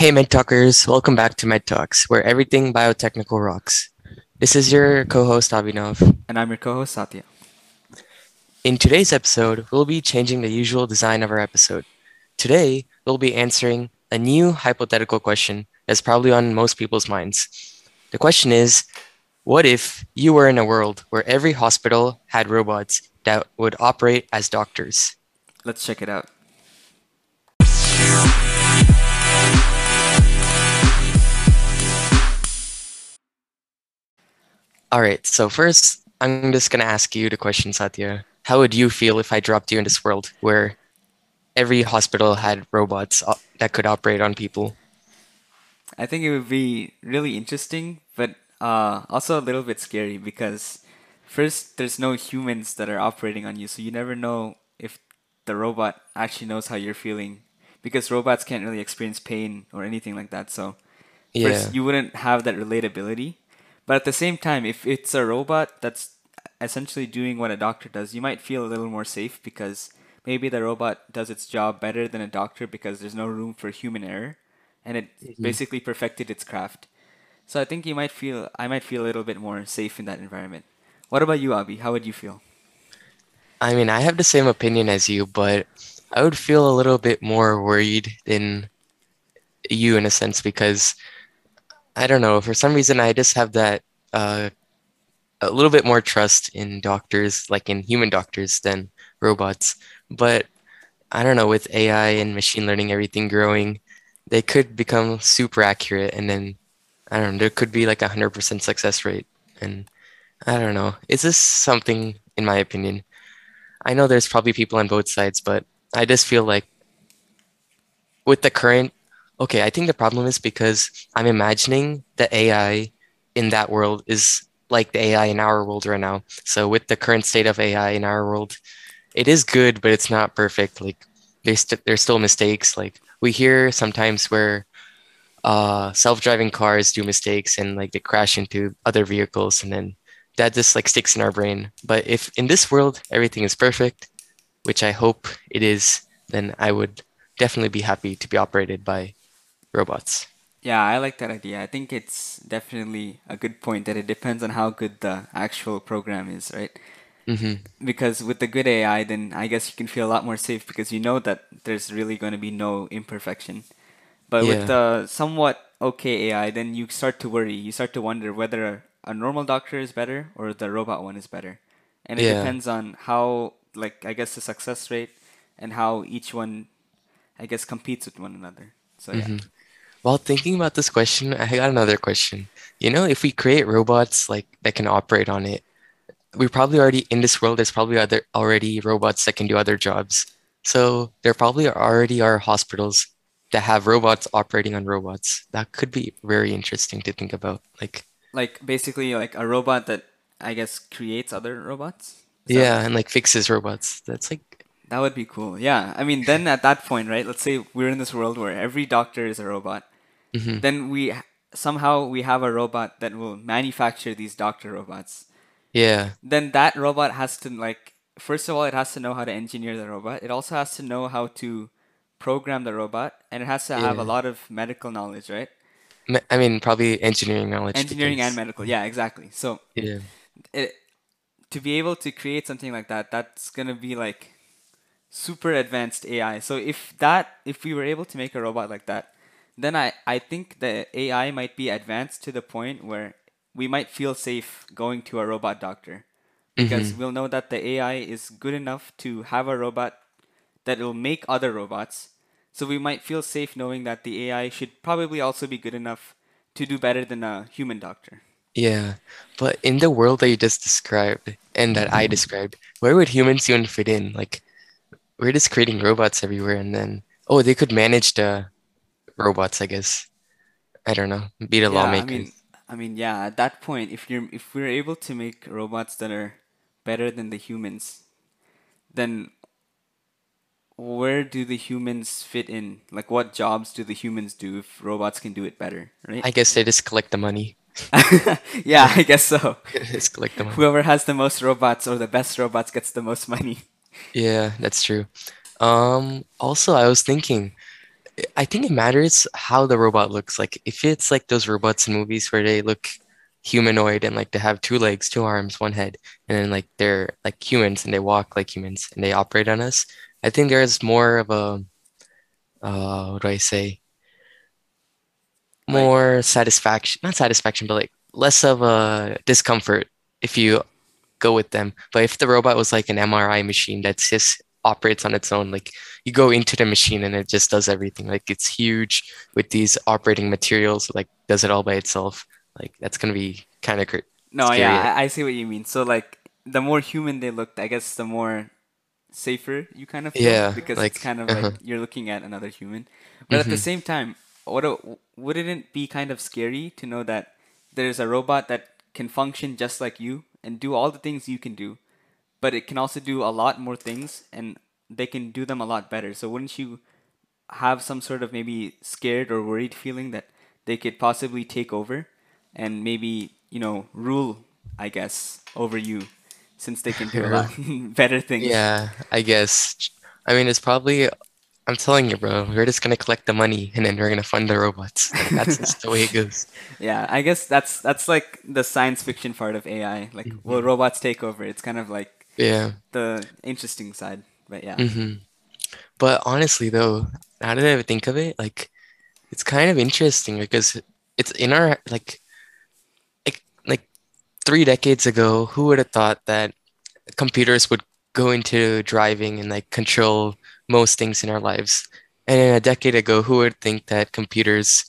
Hey, Med Talkers, welcome back to Med Talks, where everything biotechnical rocks. This is your co host, Abhinav. And I'm your co host, Satya. In today's episode, we'll be changing the usual design of our episode. Today, we'll be answering a new hypothetical question that's probably on most people's minds. The question is What if you were in a world where every hospital had robots that would operate as doctors? Let's check it out. All right, so first, I'm just going to ask you the question, Satya. How would you feel if I dropped you in this world where every hospital had robots uh, that could operate on people? I think it would be really interesting, but uh, also a little bit scary because first, there's no humans that are operating on you, so you never know if the robot actually knows how you're feeling because robots can't really experience pain or anything like that. So, first, Yeah, you wouldn't have that relatability. But at the same time, if it's a robot that's essentially doing what a doctor does, you might feel a little more safe because maybe the robot does its job better than a doctor because there's no room for human error and it Mhm. basically perfected its craft. So I think you might feel I might feel a little bit more safe in that environment. What about you, Abhi? How would you feel? I mean, I have the same opinion as you, but I would feel a little bit more worried than you in a sense because I don't know, for some reason, I just have that uh, a little bit more trust in doctors, like in human doctors, than robots. But I don't know, with AI and machine learning, everything growing, they could become super accurate, and then I don't know, there could be like a 100% success rate. And I don't know, is this something, in my opinion? I know there's probably people on both sides, but I just feel like with the current, okay, I think the problem is because I'm imagining the AI in that world is like the AI in our world right now. So with the current state of AI in our world, it is good, but it's not perfect. Like there's st there's still mistakes. Like we hear sometimes where uh self-driving cars do mistakes and like they crash into other vehicles and then that just like sticks in our brain. But if in this world everything is perfect, which I hope it is, then I would definitely be happy to be operated by robots. Yeah, I like that idea. I think it's definitely a good point that it depends on how good the actual program is, right? hmm Because with the good AI, then I guess you can feel a lot more safe because you know that there's really going to be no imperfection. But with the somewhat okay AI, then you start to worry. You start to wonder whether a normal doctor is better or the robot one is better. And it Yeah. depends on how, like, I guess the success rate and how each one, I guess, competes with one another. So yeah. While thinking about this question, I got another question. You know, if we create robots like that can operate on it, we probably already in this world, there's probably other already robots that can do other jobs. So there probably already are hospitals that have robots operating on robots. That could be very interesting to think about. Like, Like basically like a robot that I guess creates other robots. Is yeah, and like fixes robots. That's like, that would be cool. Yeah. I mean, then at that point, right? Let's say we're in this world where every doctor is a robot. Hmm Then we somehow we have a robot that will manufacture these doctor robots. yeah, Then that robot has to like first of all it has to know how to engineer the robot. It also has to know how to program the robot and it has to have a lot of medical knowledge, right? Me- I mean, probably engineering knowledge Engineering and medical. Yeah, exactly. So yeah, it to be able to create something like that, that's gonna be like super advanced AI. So if that if we were able to make a robot like that, then I I think the AI might be advanced to the point where we might feel safe going to a robot doctor because hmm we'll know that the AI is good enough to have a robot that will make other robots. So we might feel safe knowing that the AI should probably also be good enough to do better than a human doctor. Yeah, but in the world that you just described and that I described, where would humans even fit in? Like, we're just creating robots everywhere, and then, oh, they could manage the robots, I guess. I don't know, be the Yeah, I mean, I mean, yeah. At that point, if you're if we're able to make robots that are better than the humans, then where do the humans fit in? Like, what jobs do the humans do if robots can do it better, right? I guess they just collect the money. Yeah, I guess so. Just collect the money. Whoever has the most robots or the best robots gets the most money. Yeah, that's true. Um, also, I was thinking, I think it matters how the robot looks. Like if it's like those robots in movies where they look humanoid and like they have two legs, two arms, one head, and then like they're like humans and they walk like humans and they operate on us. I think there's more of a uh what do I say? Like, More satisfaction, not satisfaction, but like less of a discomfort if you go with them. But if the robot was like an MRI machine that's just operates on its own, like you go into the machine and it just does everything. Like it's huge with these operating materials, like does it all by itself. Like that's gonna be kind of no, scary. yeah, I, I see what you mean. So like the more human they looked, I guess the more safer you kind of feel Yeah, because it's kind of like uh-huh. you're looking at another human. But at the hmm same time, what a, wouldn't it be kind of scary to know that there's a robot that can function just like you and do all the things you can do, but it can also do a lot more things and they can do them a lot better. So wouldn't you have some sort of maybe scared or worried feeling that they could possibly take over and maybe, you know, rule, I guess, over you since they can do a lot better things? Yeah, I guess. I mean, it's probably, I'm telling you, bro, we're just gonna collect the money and then we're gonna fund the robots. Like that's just the way it goes. Yeah, I guess that's that's like the science fiction part of AI. Like, will hmm robots take over? It's kind of like Yeah. the interesting side. But yeah. hmm But honestly, though, now that I ever think of it, like it's kind of interesting because it's in our like like like three decades ago, who would have thought that computers would go into driving and like control most things in our lives? And then a decade ago, who would think that computers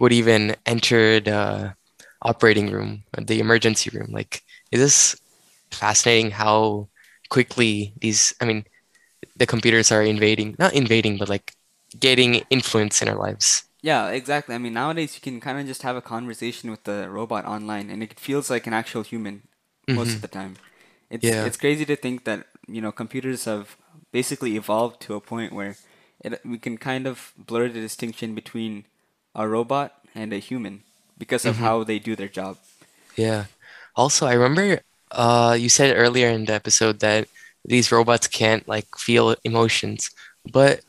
would even enter the operating room, the emergency room? Like, is this fascinating how quickly these, I mean, the computers are invading, not invading, but like getting influence in our lives. Yeah, exactly. I mean, nowadays you can kind of just have a conversation with the robot online, and it feels like an actual human most of hmm the time. It's Yeah. it's crazy to think that, you know, computers have basically evolved to a point where it, we can kind of blur the distinction between a robot and a human because of hmm how they do their job. Yeah. Also, I remember uh you said earlier in the episode that these robots can't like feel emotions, but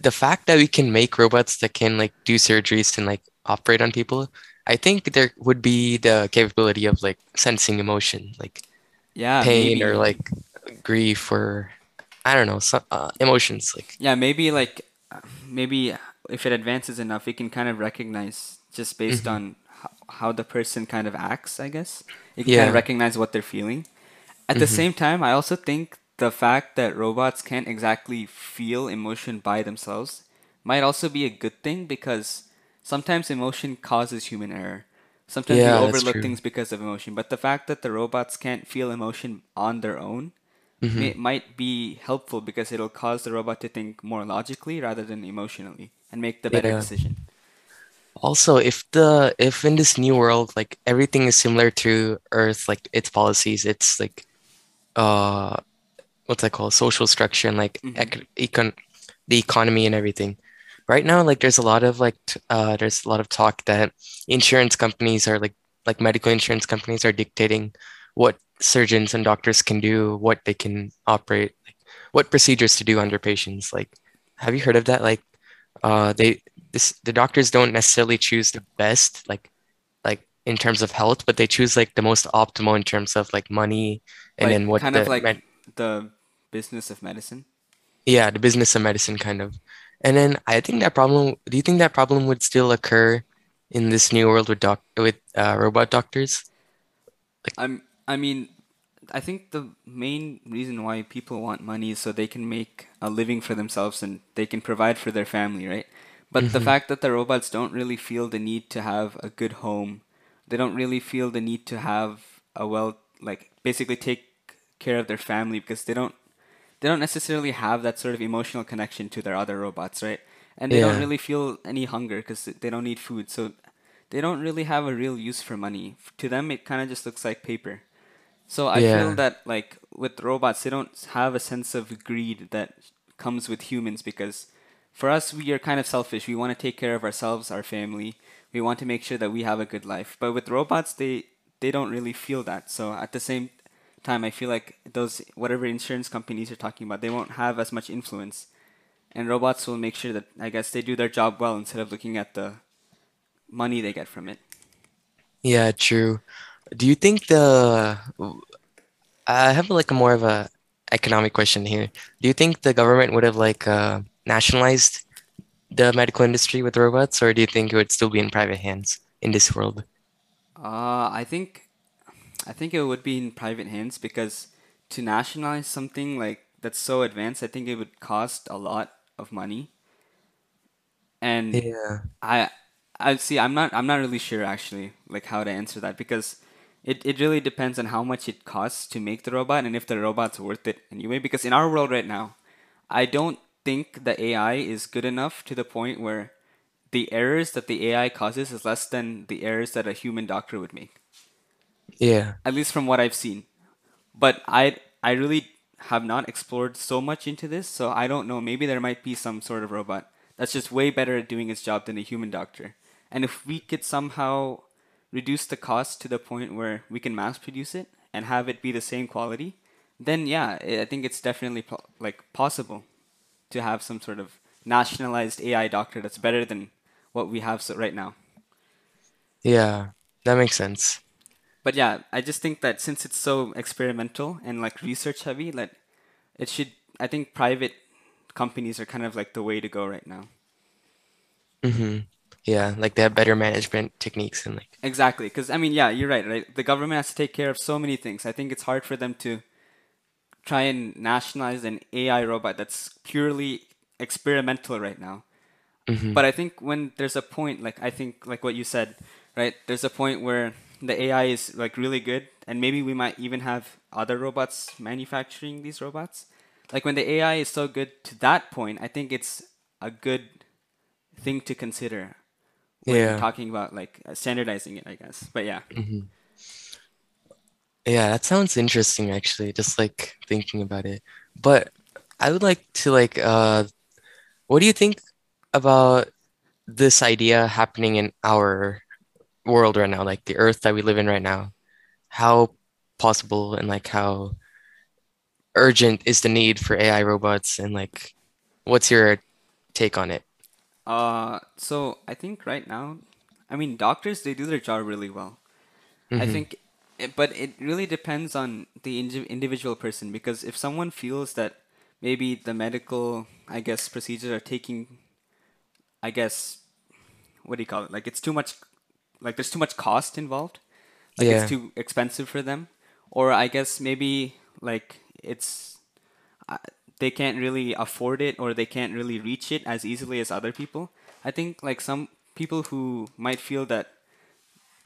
the fact that we can make robots that can like do surgeries and like operate on people, I think there would be the capability of like sensing emotion, like Yeah, pain or like grief or I don't know, some uh, emotions like Yeah, maybe like maybe if it advances enough, it can kind of recognize just based hmm on how, the person kind of acts, I guess. You can kind of recognize what they're feeling. At the hmm same time, I also think the fact that robots can't exactly feel emotion by themselves might also be a good thing because sometimes emotion causes human error. Sometimes we Yeah, that's overlook things because of emotion, but the fact that the robots can't feel emotion on their own may, hmm might be helpful because it'll cause the robot to think more logically rather than emotionally and make the better Yeah. decision. Also, if the if in this new world, like everything is similar to Earth, like its policies, it's like uh what's that called? Social structure and like hmm ec econ the economy and everything. Right now, like there's a lot of like t uh there's a lot of talk that insurance companies are like like medical insurance companies are dictating what surgeons and doctors can do, what they can operate, like what procedures to do under patients. Like, have you heard of that? Like, uh, they this the doctors don't necessarily choose the best, like like in terms of health, but they choose like the most optimal in terms of like money and then Like what kind of like med the business of medicine. yeah, the business of medicine kind of. And then I think that problem, do you think that problem would still occur in this new world with doc with uh, robot doctors? Like, I'm I mean, I think the main reason why people want money is so they can make a living for themselves and they can provide for their family, right? But the hmm fact that the robots don't really feel the need to have a good home, they don't really feel the need to have a well, like basically take care of their family because they don't they don't necessarily have that sort of emotional connection to their other robots, right? And they don't really feel any hunger because they don't need food. So they don't really have a real use for money. To them, it kind of just looks like paper. So I feel that like with robots, they don't have a sense of greed that comes with humans because for us, we are kind of selfish. We want to take care of ourselves, our family. We want to make sure that we have a good life. But with robots, they they don't really feel that. So at the same time, I feel like those whatever insurance companies are talking about, they won't have as much influence and robots will make sure that I guess they do their job well instead of looking at the money they get from it. Yeah, true. Do you think the I have like a more of a economic question here. Do you think the government would have like uh, nationalized the medical industry with robots, or do you think it would still be in private hands in this world? Uh, I think I think it would be in private hands because to nationalize something like that's so advanced, I think it would cost a lot of money. And Yeah. I I see I'm not I'm not really sure actually like how to answer that because it, it really depends on how much it costs to make the robot and if the robot's worth it anyway because in our world right now I don't think the AI is good enough to the point where the errors that the AI causes is less than the errors that a human doctor would make Yeah. at least from what I've seen. But I I really have not explored so much into this, so I don't know. Maybe there might be some sort of robot that's just way better at doing its job than a human doctor. And if we could somehow reduce the cost to the point where we can mass produce it and have it be the same quality, then yeah, I think it's definitely po- like possible to have some sort of nationalized AI doctor that's better than what we have so right now. Yeah. That makes sense. But yeah, I just think that since it's so experimental and like research heavy, like it should. I think private companies are kind of like the way to go right now. Mm-hmm. Yeah, like they have better management techniques and like Exactly, because I mean, yeah, you're right. Right, the government has to take care of so many things. I think it's hard for them to try and nationalize an AI robot that's purely experimental right now. hmm But I think when there's a point, like I think, like what you said, right? There's a point where the AI is like really good, and maybe we might even have other robots manufacturing these robots. Like when the AI is so good to that point, I think it's a good thing to consider when Yeah. talking about like standardizing it, I guess. But yeah, hmm Yeah, that sounds interesting actually, just like thinking about it. But I would like to like uh what do you think about this idea happening in our world right now, like the earth that we live in right now? How possible and like how urgent is the need for AI robots and like what's your take on it? uh, so I think right now, I mean, doctors they do their job really well. I hmm think, but it really depends on the individual person because if someone feels that maybe the medical, I guess, procedures are taking, I guess, what do you call it? Like it's too much, like there's too much cost involved, like it's too expensive for them, or I guess maybe like it's uh, they can't really afford it or they can't really reach it as easily as other people. I think like some people who might feel that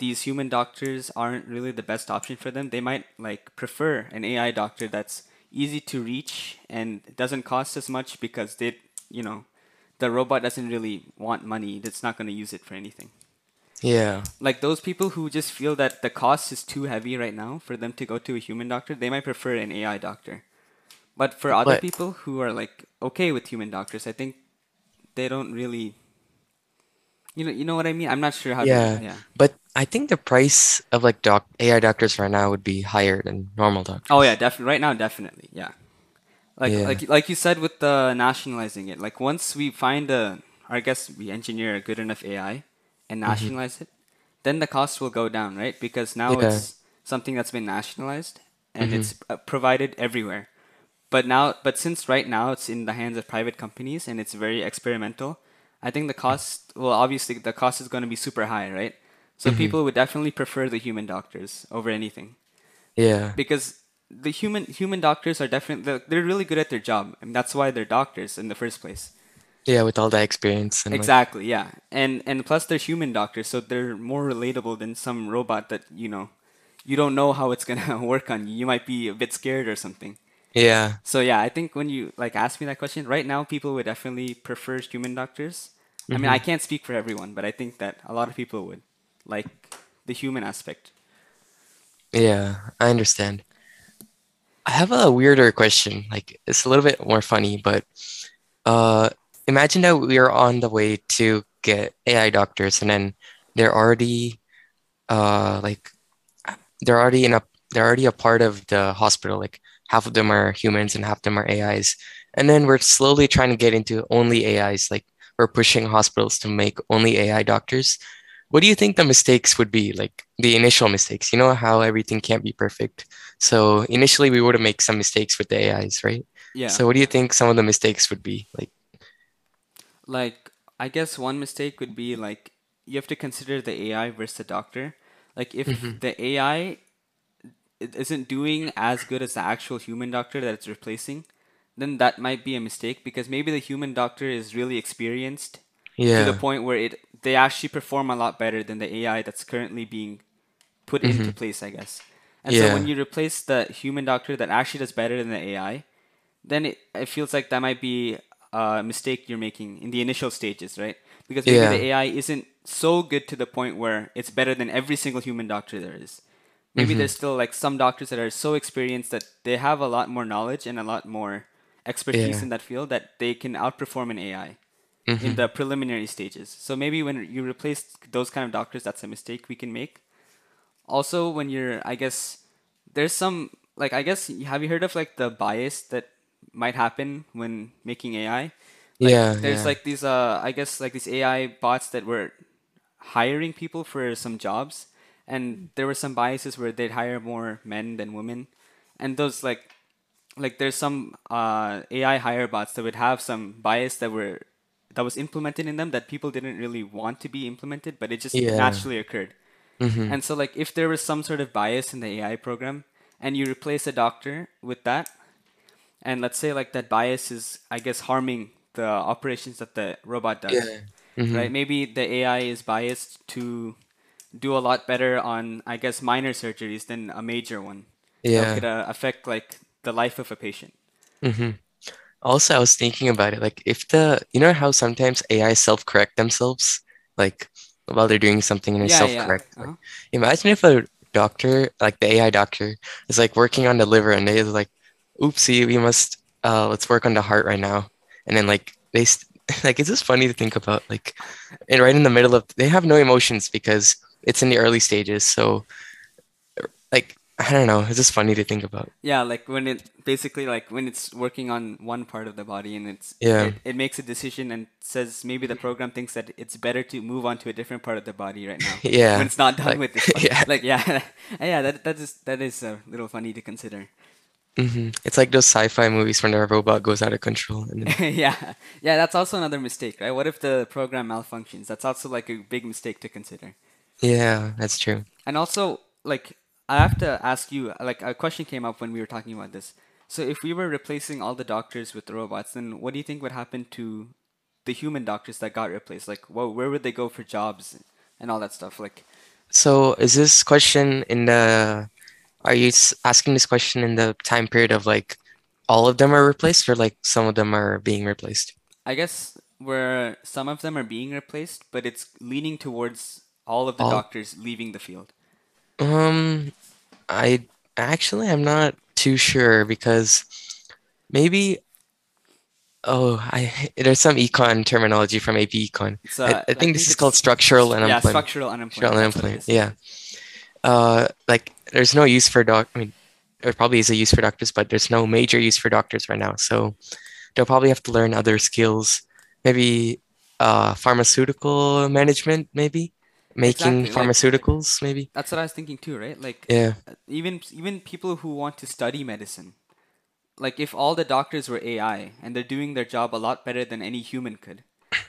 these human doctors aren't really the best option for them. They might like prefer an AI doctor that's easy to reach and doesn't cost as much because they, you know, the robot doesn't really want money. It's not going to use it for anything. Yeah. Like those people who just feel that the cost is too heavy right now for them to go to a human doctor, they might prefer an AI doctor. But for other But people who are like okay with human doctors, I think they don't really, you know, you know what I mean. I'm not sure how to, yeah, yeah. but I think the price of like doc AI doctors right now would be higher than normal doctors. Oh yeah, definitely. Right now, definitely. Yeah. Like Yeah. like like you said with the nationalizing it. Like once we find a, or I guess we engineer a good enough AI and hmm nationalize it, then the cost will go down, right? Because now Yeah. it's something that's been nationalized and hmm it's uh, provided everywhere. But now, but since right now it's in the hands of private companies and it's very experimental, I think the cost, well, obviously the cost is going to be super high, right? So hmm people would definitely prefer the human doctors over anything. Yeah. because the human human doctors are definitely they're, they're really good at their job and that's why they're doctors in the first place. Yeah, with all that experience and like exactly yeah. And and plus they're human doctors so they're more relatable than some robot that you know you don't know how it's gonna work on you. You might be a bit scared or something. Yeah. so yeah i think when you like ask me that question right now people would definitely prefer human doctors. I mean i hmm can't speak for everyone but i think that a lot of people would like the human aspect Yeah, I understand. I have a weirder question. Like it's a little bit more funny, but uh imagine that we are on the way to get AI doctors and then they're already uh like they're already in a they're already a part of the hospital. Like half of them are humans and half of them are AIs. and then we're slowly trying to get into only AIs. Like we're pushing hospitals to make only AI doctors. What do you think the mistakes would be? Like the initial mistakes. You know how everything can't be perfect. So initially we would have make some mistakes with the AIs, right? Yeah. So what do you think some of the mistakes would be? Like Like, I guess one mistake would be like you have to consider the AI versus the doctor. Like, if Mhm. the AI isn't doing as good as the actual human doctor that it's replacing, then that might be a mistake because maybe the human doctor is really experienced to the point where it they actually perform a lot better than the AI that's currently being put into hmm place, I guess. And so when you replace the human doctor that actually does better than the AI, then it, it feels like that might be a mistake you're making in the initial stages, right? Because maybe the AI isn't so good to the point where it's better than every single human doctor there is. Maybe hmm there's still like some doctors that are so experienced that they have a lot more knowledge and a lot more expertise Yeah. in that field that they can outperform an AI in hmm the preliminary stages. So maybe when you replace those kind of doctors, that's a mistake we can make. Also, when you're, I guess, there's some like I guess have you heard of like the bias that might happen when making AI? Like Yeah. there's Yeah. like these uh I guess like these AI bots that were hiring people for some jobs and there were some biases where they'd hire more men than women. And those like like there's some uh AI hire bots that would have some bias that were that was implemented in them that people didn't really want to be implemented, but it just Yeah. naturally occurred. hmm And so, like, if there was some sort of bias in the AI program, and you replace a doctor with that, and let's say like that bias is, I guess, harming the operations that the robot does, Yeah. hmm right? Maybe the AI is biased to do a lot better on, I guess, minor surgeries than a major one that Yeah. could uh, affect like the life of a patient. hmm Also, I was thinking about it. Like, if the, you know how sometimes AI self-correct themselves, like while they're doing something and they Yeah, yeah. self-correct. Like, Uh-huh. imagine if a doctor, like the AI doctor, is like working on the liver and they're like, oopsie, we must, uh, let's work on the heart right now. And then like they, st- like, it's just funny to think about. Like, and right in the middle of, they have no emotions because it's in the early stages. So, like, I don't know. It's just funny to think about. Yeah, like when it basically like when it's working on one part of the body and it's Yeah. it, it makes a decision and says maybe the program thinks that it's better to move on to a different part of the body right now yeah, when it's not done Like, with this yeah. Like yeah, yeah, that that is that is a little funny to consider. hmm It's like those sci-fi movies when the robot goes out of control and then yeah, yeah, that's also another mistake, right? What if the program malfunctions? That's also like a big mistake to consider. yeah, that's true. And also, like, I have to ask you, like, a question came up when we were talking about this. So, if we were replacing all the doctors with robots, then what do you think would happen to the human doctors that got replaced? Like, wh- where would they go for jobs and all that stuff? Like, So is this question in the, are you asking this question in the time period of like all of them are replaced or like some of them are being replaced? I guess where some of them are being replaced, but it's leaning towards all of the All, doctors leaving the field. um, I actually I'm not too sure because maybe, oh, I there's some econ terminology from AP Econ. I, uh, I I think this think is called structural yeah, unemployment. structural Structural unemployment. What unemployment. Yeah. Uh, like there's no use for doc. I mean, there probably is a use for doctors, but there's no major use for doctors right now. So they'll probably have to learn other skills, maybe uh, pharmaceutical management, maybe making Exactly. Like, pharmaceuticals, maybe. that's what I was thinking too, right? Like, Yeah, even even people who want to study medicine, like if all the doctors were AI and they're doing their job a lot better than any human could,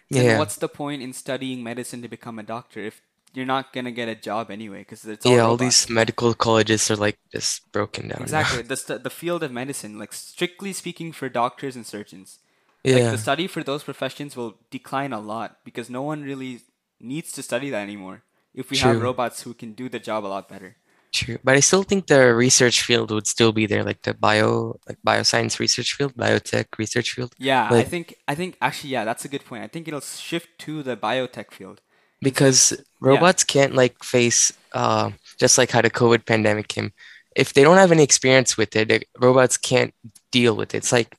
then yeah, what's the point in studying medicine to become a doctor if you're not gonna get a job anyway because it's all yeah. All these medical colleges are like just broken down. Exactly. The st- the field of medicine, like strictly speaking for doctors and surgeons, like the study for those professions will decline a lot because no one really needs to study that anymore if we have robots who can do the job a lot better. true. But I still think the research field would still be there, like the bio, like bioscience research field, biotech research field. Yeah, I think I think actually yeah, that's a good point. I think it'll shift to the biotech field because yeah, robots can't like face uh, just like how the COVID pandemic came. If they don't have any experience with it, the robots can't deal with it. It's like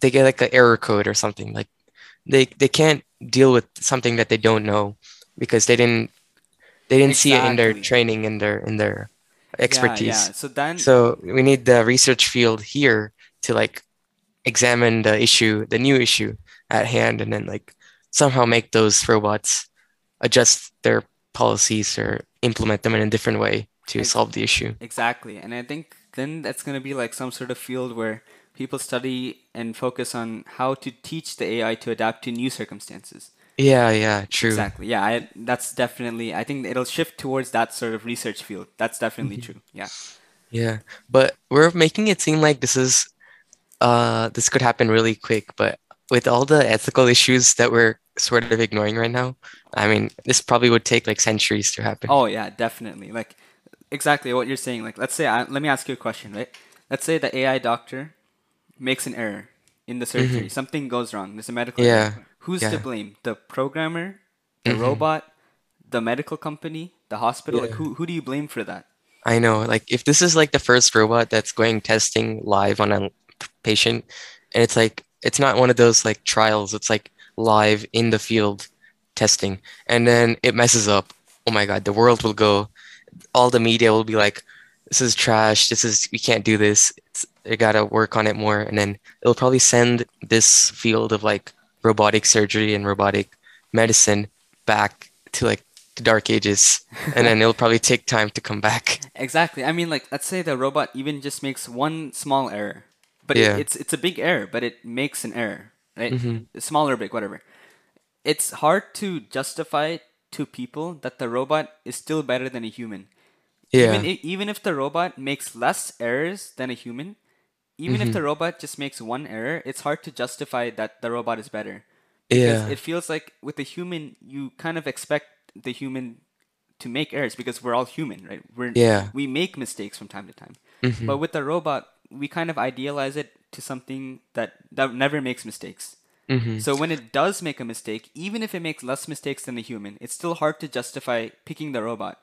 they get like an error code or something. Like they they can't deal with something that they don't know because they didn't they didn't see it in their training in their in their Yeah, yeah. expertise. So then So we need the research field here to like examine the issue, the new issue at hand, and then like somehow make those robots adjust their policies or implement them in a different way to solve the issue. exactly. And I think then that's going to be like some sort of field where people study and focus on how to teach the AI to adapt to new circumstances. Yeah, yeah, true. Exactly. Yeah, I, that's definitely. I think it'll shift towards that sort of research field. That's definitely Mhm. true. Yeah. Yeah. But we're making it seem like this is uh this could happen really quick, but with all the ethical issues that we're sort of ignoring right now, I mean, this probably would take like centuries to happen. Oh yeah, definitely. Like exactly what you're saying. Like let's say I, let me ask you a question, right? Let's say the AI doctor makes an error in the surgery. hmm Something goes wrong. There's a medical error. Yeah, Who's to blame? The programmer, the hmm robot, the medical company, the hospital? Like who who do you blame for that? I know. Like if this is like the first robot that's going testing live on a patient, and it's like it's not one of those like trials, it's like live in the field testing, and then it messes up. Oh my God, the world will go, all the media will be like, this is trash, this is we can't do this. It's, they gotta work on it more, and then it'll probably send this field of like robotic surgery and robotic medicine back to like the dark ages, and then it'll probably take time to come back. Exactly. I mean, like, let's say the robot even just makes one small error, but it, Yeah. it's it's a big error, but it makes an error, right? hmm Small or big, whatever. It's hard to justify to people that the robot is still better than a human. Even Yeah. if, even if the robot makes less errors than a human, even if hmm the robot just makes one error, it's hard to justify that the robot is better because Yeah. it feels like with the human, you kind of expect the human to make errors because we're all human, right? We're Yeah. we make mistakes from time to time. But hmm with the robot, we kind of idealize it to something that that never makes mistakes. hmm So when it does make a mistake, even if it makes less mistakes than the human, it's still hard to justify picking the robot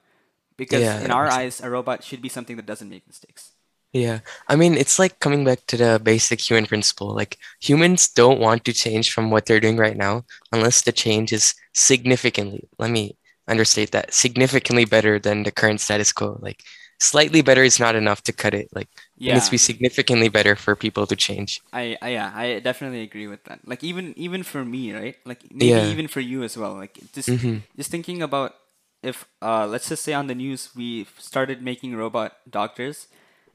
because Yeah, in our eyes, a robot should be something that doesn't make mistakes. Yeah. I mean, it's like coming back to the basic human principle. Like humans don't want to change from what they're doing right now unless the change is significantly, let me understate that, significantly better than the current status quo. Like slightly better is not enough to cut it. Like yeah. it needs to be significantly better for people to change. I, I yeah, I definitely agree with that. Like even even for me, right? Like maybe Yeah. even for you as well. Like just mm-hmm. just thinking about if uh let's just say on the news we started making robot doctors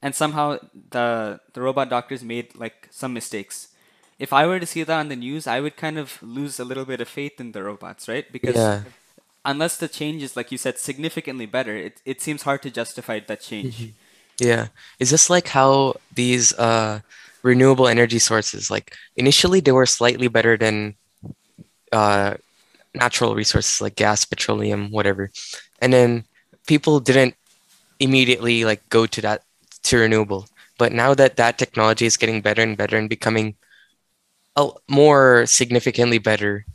and somehow the the robot doctors made like some mistakes. If I were to see that on the news, I would kind of lose a little bit of faith in the robots, right? Because Yeah. unless the change is like you said significantly better, it it seems hard to justify that change. hmm Yeah. Is this like how these uh renewable energy sources, like initially they were slightly better than uh natural resources like gas, petroleum, whatever. And then people didn't immediately like go to that to renewable. But now that that technology is getting better and better and becoming a, more significantly better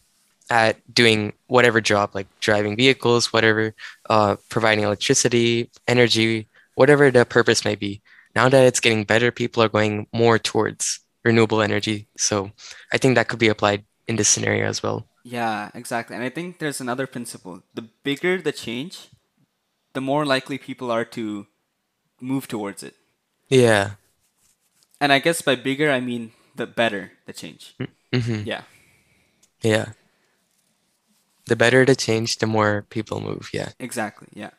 at doing whatever job, like driving vehicles, whatever, uh, providing electricity, energy, whatever the purpose may be. Now that it's getting better, people are going more towards renewable energy. So I think that could be applied in this scenario as well. Yeah, exactly. And I think there's another principle. The bigger the change, the more likely people are to move towards it. Yeah. And I guess by bigger, I mean the better the change. hmm Yeah, Yeah. The better the change, the more people move. Yeah. exactly. Yeah.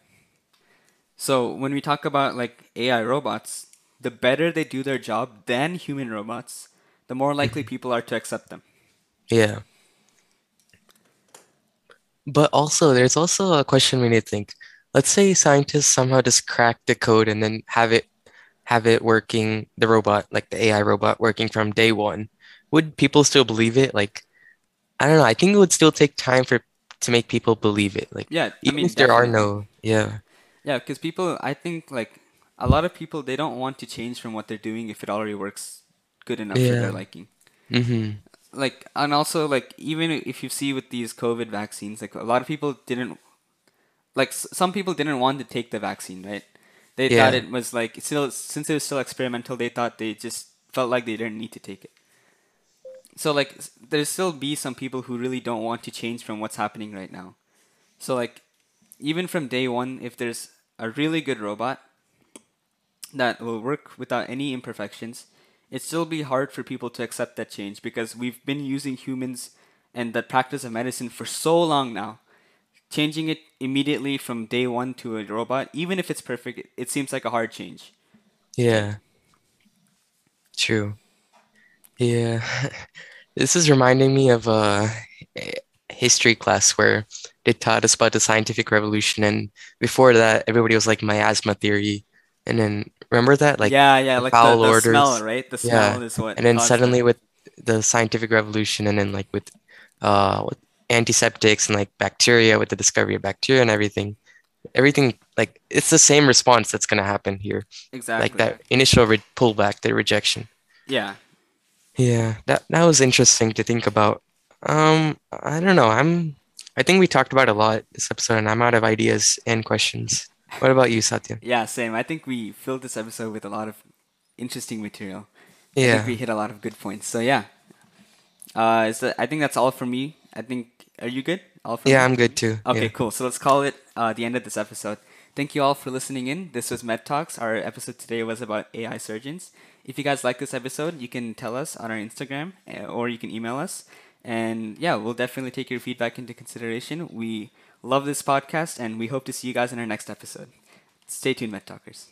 So when we talk about like AI robots, the better they do their job than human robots, the more likely Mhm. people are to accept them. Yeah. But also, there's also a question we need to think. Let's say scientists somehow just crack the code and then have it have it working, the robot, like the AI robot working from day one. Would people still believe it? Like, I don't know. I think it would still take time for to make people believe it. Like, Yeah, I even mean if there are no, yeah, Yeah, because people, I think like a lot of people, they don't want to change from what they're doing if it already works good enough for their liking. mm-hmm, like and also like even if you see with these covid vaccines like a lot of people didn't like s- some people didn't want to take the vaccine right? They thought it was like still since it was still experimental they thought they just felt like they didn't need to take it. So like s- there still be some people who really don't want to change from what's happening right now. So like even from day one if there's a really good robot that will work without any imperfections it still be hard for people to accept that change because we've been using humans and the practice of medicine for so long now. Changing it immediately from day one to a robot, even if it's perfect, it, it seems like a hard change. Yeah. True. Yeah. This is reminding me of a history class where they taught us about the scientific revolution, and before that, everybody was like miasma theory, and then remember that like yeah, yeah, the like the, foul the orders. smell, right? The Yeah. smell is what. And then suddenly that. with the scientific revolution, and then like with uh with antiseptics and like bacteria, with the discovery of bacteria and everything, everything like it's the same response that's gonna happen here, exactly like that initial re pullback, the rejection. Yeah, Yeah, that that was interesting to think about. Um, I don't know. I'm I think we talked about a lot this episode, and I'm out of ideas and questions. What about you, Satya? yeah, same. I think we filled this episode with a lot of interesting material. I Yeah. think we hit a lot of good points. So yeah, uh, that, I think that's all for me. I think. Are you good? All from Yeah. I'm good too. Okay, Yeah. cool. So let's call it uh, the end of this episode. Thank you all for listening in. This was Med Talks. Our episode today was about AI surgeons. If you guys like this episode, you can tell us on our Instagram uh, or you can email us. And yeah, we'll definitely take your feedback into consideration. We love this podcast and we hope to see you guys in our next episode. Stay tuned, Med Talkers.